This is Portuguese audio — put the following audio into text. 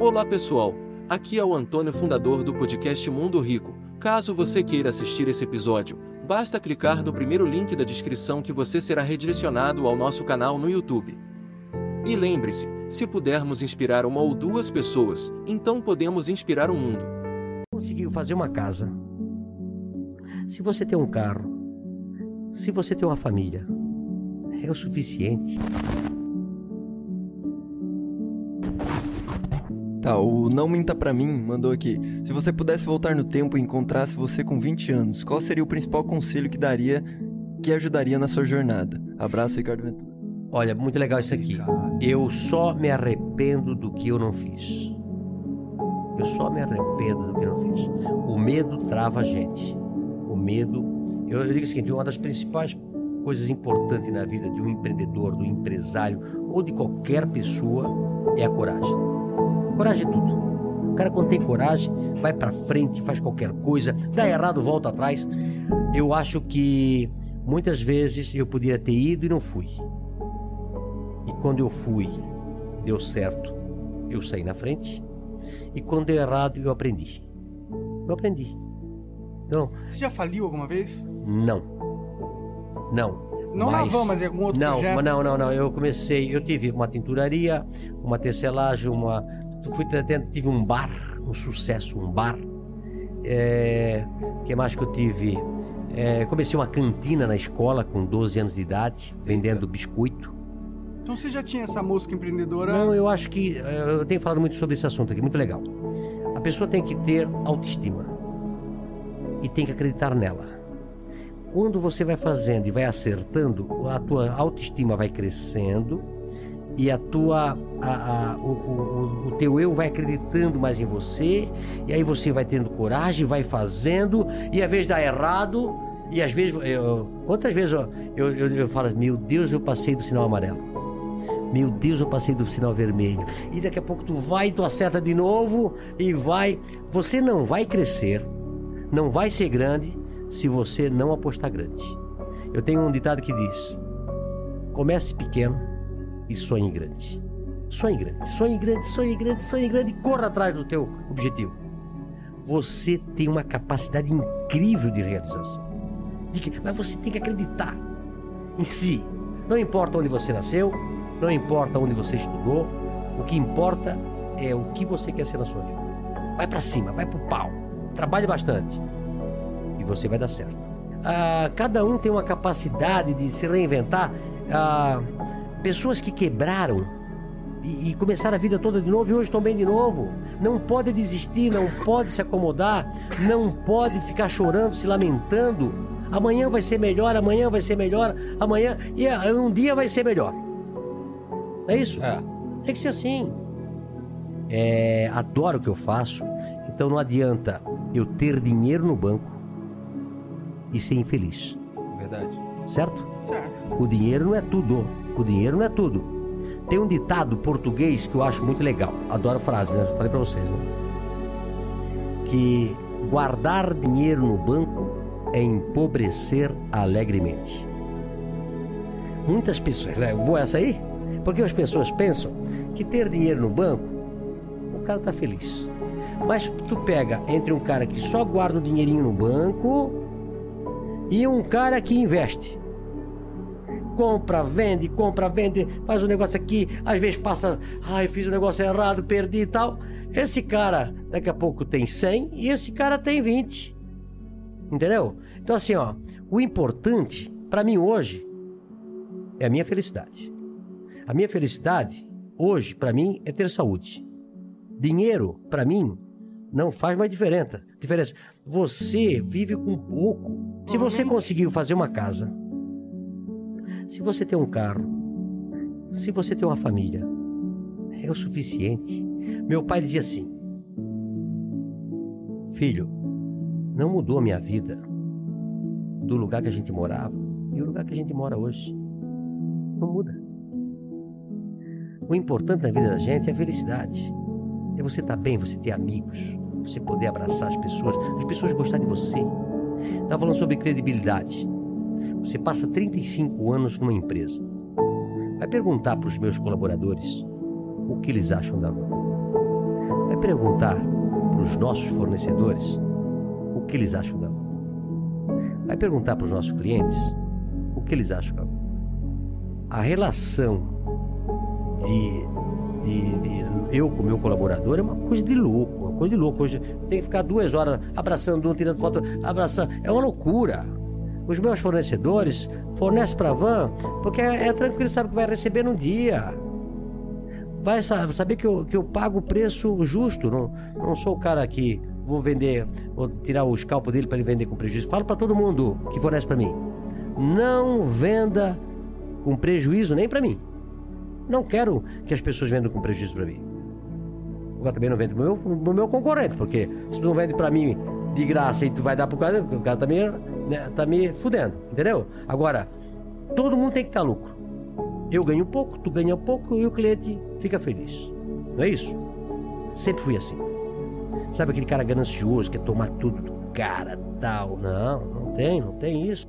Olá pessoal, aqui é o Antônio, fundador do podcast Mundo Rico. Caso você queira assistir esse episódio, basta clicar no primeiro link da descrição que você será redirecionado ao nosso canal no YouTube. E lembre-se, se pudermos inspirar uma ou duas pessoas, então podemos inspirar o mundo. Conseguiu fazer uma casa. Se você tem um carro, se você tem uma família, é o suficiente. Tá, o Não Minta Pra Mim mandou aqui. Se você pudesse voltar no tempo e encontrasse você com 20 anos, qual seria o principal conselho que daria, que ajudaria na sua jornada? Abraço, Ricardo Ventura. Olha, muito legal isso aqui. Eu só me arrependo do que eu não fiz. Eu só me arrependo do que eu não fiz. O medo trava a gente. O medo. Eu, eu digo o seguinte: uma das principais coisas importantes na vida de um empreendedor, do empresário ou de qualquer pessoa é a coragem. Coragem é tudo. O cara, quando tem coragem, vai para frente, faz qualquer coisa, dá errado, volta atrás. Eu acho que muitas vezes eu poderia ter ido e não fui. E quando eu fui, deu certo, eu saí na frente. E quando deu errado, eu aprendi. Eu aprendi. Então, Você já faliu alguma vez? não. Não. Não na van, mas em algum outro não, projeto? mas não, não, não. Eu comecei, eu tive uma tinturaria, uma tecelagem, uma. Fui tentando, tive um bar, um sucesso, um bar. É, que mais que eu tive? É, comecei uma cantina na escola com 12 anos de idade, vendendo biscoito. Então você já tinha essa música empreendedora? Não, eu acho que eh, eu tenho falado muito sobre esse assunto aqui, muito legal. A pessoa tem que ter autoestima e tem que acreditar nela. Quando você vai fazendo e vai acertando, a tua autoestima vai crescendo e a tua, a- a- o, o- o teu eu vai acreditando mais em você e aí você vai tendo coragem, vai fazendo e às vezes dá errado e às vezes, eu, quantas vezes eu, eu, eu, eu falo, meu Deus, eu passei do sinal amarelo. Meu Deus, eu passei do sinal vermelho. E daqui a pouco tu vai, tu acerta de novo e vai. Você não vai crescer, não vai ser grande se você não apostar grande. Eu tenho um ditado que diz: comece pequeno e sonhe grande. Sonhe grande, sonhe grande, sonhe grande, sonhe grande e corra atrás do teu objetivo. Você tem uma capacidade incrível de realização. De que- mas você tem que acreditar em si. Não importa onde você nasceu, não importa onde você estudou, o que importa é o que você quer ser na sua vida. Vai pra cima, vai pro pau, trabalhe bastante e você vai dar certo. Ah, cada um tem uma capacidade de se reinventar. Ah, pessoas que quebraram e, e começaram a vida toda de novo e hoje estão bem de novo. Não pode desistir, não pode se acomodar, não pode ficar chorando, se lamentando. Amanhã vai ser melhor, amanhã vai ser melhor, amanhã e ah, um dia vai ser melhor. É isso? É. Tem que ser assim. É, adoro o que eu faço, então não adianta eu ter dinheiro no banco e ser infeliz, Verdade. certo? Certo. O dinheiro não é tudo. O dinheiro não é tudo. Tem um ditado português que eu acho muito legal. Adoro a frase, né? Falei pra vocês, né? Que guardar dinheiro no banco é empobrecer alegremente. Muitas pessoas, né? Boa essa aí? Porque as pessoas pensam que ter dinheiro no banco, o cara tá feliz. Mas tu pega entre um cara que só guarda o dinheirinho no banco e um cara que investe compra, vende, compra, vende, faz um negócio aqui, às vezes passa, ai, fiz um negócio errado, perdi e tal. Esse cara, daqui a pouco tem 100 e esse cara tem 20. Entendeu? Então assim, ó, o importante para mim hoje é a minha felicidade. A minha felicidade hoje para mim é ter saúde. Dinheiro para mim não faz mais diferença. Diferença. Você vive com pouco. Se você conseguiu fazer uma casa, se você tem um carro, se você tem uma família, é o suficiente. Meu pai dizia assim: Filho, não mudou a minha vida do lugar que a gente morava e o lugar que a gente mora hoje. Não muda. O importante na vida da gente é a felicidade. É você estar bem, você ter amigos, você poder abraçar as pessoas, as pessoas gostarem de você. Estava falando sobre credibilidade. Você passa 35 anos numa empresa. Vai perguntar para os meus colaboradores o que eles acham da van. perguntar para os nossos fornecedores o que eles acham da van. Vai perguntar para os nossos clientes o que eles acham da van. A relação de, de, de eu com o meu colaborador é uma coisa de louco, uma coisa de louco. Hoje tem que ficar duas horas abraçando um, tirando foto, abraçando. É uma loucura. Os meus fornecedores fornecem para a van porque é, é tranquilo, sabe que vai receber num dia vai saber que eu, que eu pago o preço justo. Não, não sou o cara que vou vender, vou tirar o escalpo dele para ele vender com prejuízo. Falo para todo mundo que fornece para mim: não venda com prejuízo nem para mim. Não quero que as pessoas vendam com prejuízo para mim. Eu também não vende para o meu, meu concorrente, porque se tu não vende para mim de graça e tu vai dar para o cara, o cara me, né, tá me fudendo, entendeu? Agora, todo mundo tem que estar lucro. Eu ganho pouco, tu ganha pouco e o cliente fica feliz. Não é isso? Sempre fui assim. Sabe aquele cara ganancioso que quer tomar tudo do cara, tal? Não, não tem, não tem isso.